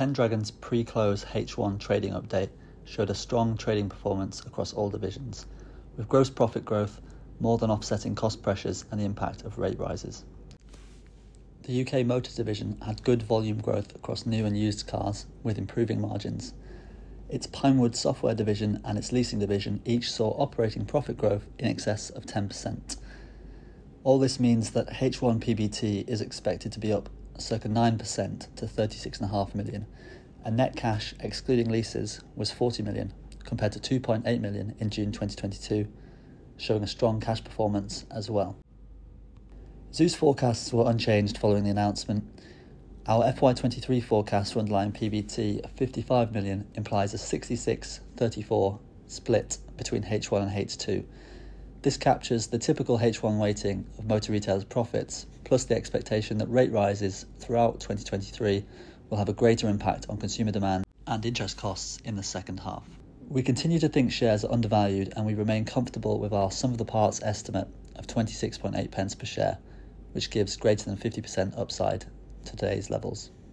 Pendragon's pre close H1 trading update showed a strong trading performance across all divisions, with gross profit growth more than offsetting cost pressures and the impact of rate rises. The UK Motor division had good volume growth across new and used cars with improving margins. Its Pinewood software division and its leasing division each saw operating profit growth in excess of 10%. All this means that H1 PBT is expected to be up circa 9% to 36.5 million, and net cash excluding leases was 40 million compared to 2.8 million in June 2022, showing a strong cash performance as well. Zeus's forecasts were unchanged following the announcement. Our FY23 forecast for underlying PBT of 55 million implies a 66-34 split between H1 and H2. This captures the typical H1 weighting of motor retailers' profits, plus the expectation that rate rises throughout 2023 will have a greater impact on consumer demand and interest costs in the second half. We continue to think shares are undervalued and we remain comfortable with our sum of the parts estimate of 26.8 pence per share which gives greater than 50% upside to today's levels.